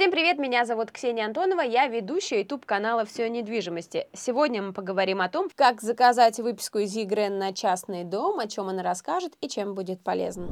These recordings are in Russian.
Всем привет, меня зовут Ксения Антонова, я ведущая YouTube канала «Все о недвижимости». Сегодня мы поговорим о том, как заказать выписку из ЕГРН на частный дом, о чем она расскажет и чем будет полезна.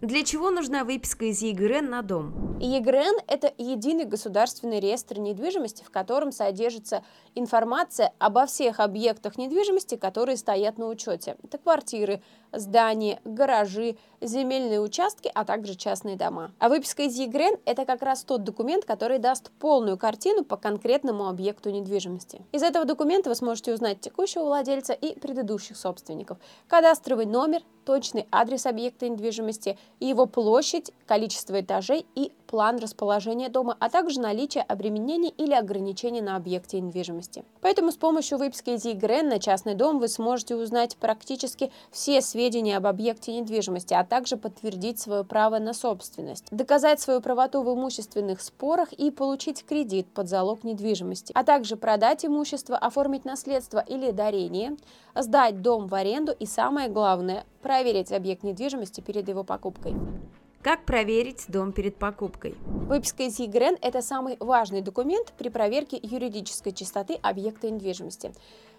Для чего нужна выписка из ЕГРН на дом? ЕГРН – это единый государственный реестр недвижимости, в котором содержится информация обо всех объектах недвижимости, которые стоят на учете. Это квартиры, здания, гаражи, земельные участки, а также частные дома. А выписка из ЕГРН – это как раз тот документ, который даст полную картину по конкретному объекту недвижимости. Из этого документа вы сможете узнать текущего владельца и предыдущих собственников, кадастровый номер, точный адрес объекта недвижимости, его площадь, количество этажей и план расположения дома, а также наличие обременений или ограничений на объекте недвижимости. Поэтому с помощью выписки из ЕГРН на частный дом вы сможете узнать практически все сведения об объекте недвижимости, а также подтвердить свое право на собственность, доказать свою правоту в имущественных спорах и получить кредит под залог недвижимости, а также продать имущество, оформить наследство или дарение, сдать дом в аренду и самое главное – проверить объект недвижимости перед его покупкой. Как проверить дом перед покупкой? Выписка из ЕГРН – это самый важный документ при проверке юридической чистоты объекта недвижимости.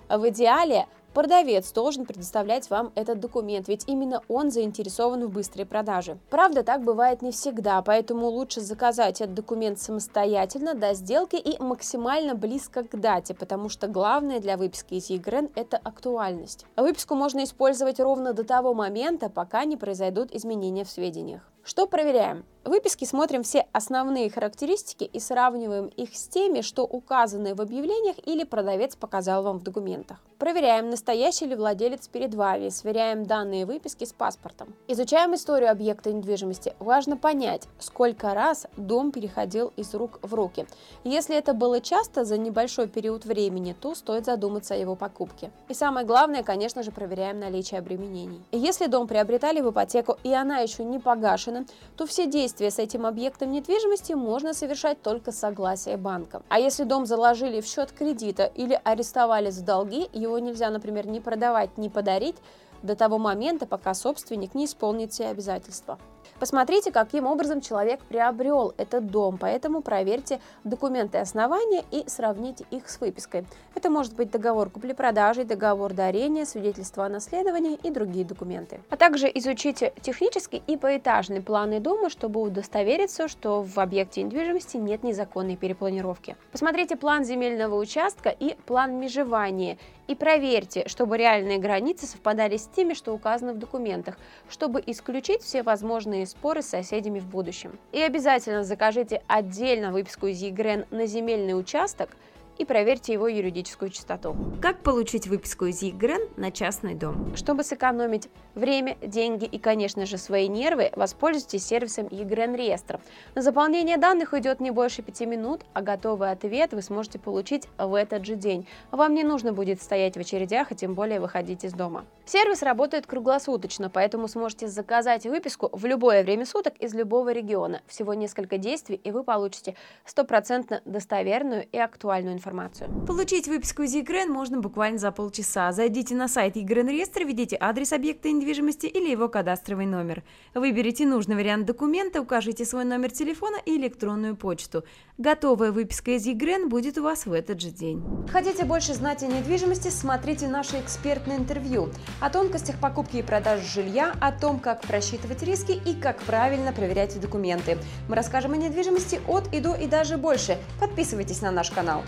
В идеале продавец должен предоставлять вам этот документ, ведь именно он заинтересован в быстрой продаже. Правда, так бывает не всегда, поэтому лучше заказать этот документ самостоятельно до сделки и максимально близко к дате, потому что главное для выписки из ЕГРН – это актуальность. Выписку можно использовать ровно до того момента, пока не произойдут изменения в сведениях. Что проверяем? В выписке смотрим все основные характеристики и сравниваем их с теми, что указаны в объявлениях или продавец показал вам в документах. Проверяем, настоящий ли владелец перед вами, сверяем данные выписки с паспортом. Изучаем историю объекта недвижимости. Важно понять, сколько раз дом переходил из рук в руки. Если это было часто за небольшой период времени, то стоит задуматься о его покупке. И самое главное, конечно же, проверяем наличие обременений. Если дом приобретали в ипотеку и она еще не погашена, то все действия с этим объектом недвижимости можно совершать только с согласия банка. А если дом заложили в счет кредита или арестовали за долги, его нельзя, например, ни продавать, ни подарить до того момента, пока собственник не исполнит все обязательства. Посмотрите, каким образом человек приобрел этот дом, поэтому проверьте документы основания и сравните их с выпиской. Это может быть договор купли-продажи, договор дарения, свидетельство о наследовании и другие документы. А также изучите технический и поэтажный планы дома, чтобы удостовериться, что в объекте недвижимости нет незаконной перепланировки. Посмотрите план земельного участка и план межевания и проверьте, чтобы реальные границы совпадали с теми, что указаны в документах, чтобы исключить все возможные споры с соседями в будущем. И обязательно закажите отдельно выписку из ЕГРН на земельный участок – и проверьте его юридическую чистоту. Как получить выписку из ЕГРН на частный дом? Чтобы сэкономить время, деньги и, конечно же, свои нервы, воспользуйтесь сервисом ЕГРН реестр. На заполнение данных уйдет не больше 5 минут, а готовый ответ вы сможете получить в этот же день. Вам не нужно будет стоять в очередях и тем более выходить из дома. Сервис работает круглосуточно, поэтому сможете заказать выписку в любое время суток из любого региона. Всего несколько действий, и вы получите стопроцентно достоверную и актуальную информацию информацию. Получить выписку из ЕГРН можно буквально за полчаса. Зайдите на сайт ЕГРН реестра, введите адрес объекта недвижимости или его кадастровый номер. Выберите нужный вариант документа, укажите свой номер телефона и электронную почту. Готовая выписка из ЕГРН будет у вас в этот же день. Хотите больше знать о недвижимости, смотрите наши экспертные интервью о тонкостях покупки и продажи жилья, о том, как просчитывать риски и как правильно проверять документы. Мы расскажем о недвижимости от и до и даже больше. Подписывайтесь на наш канал.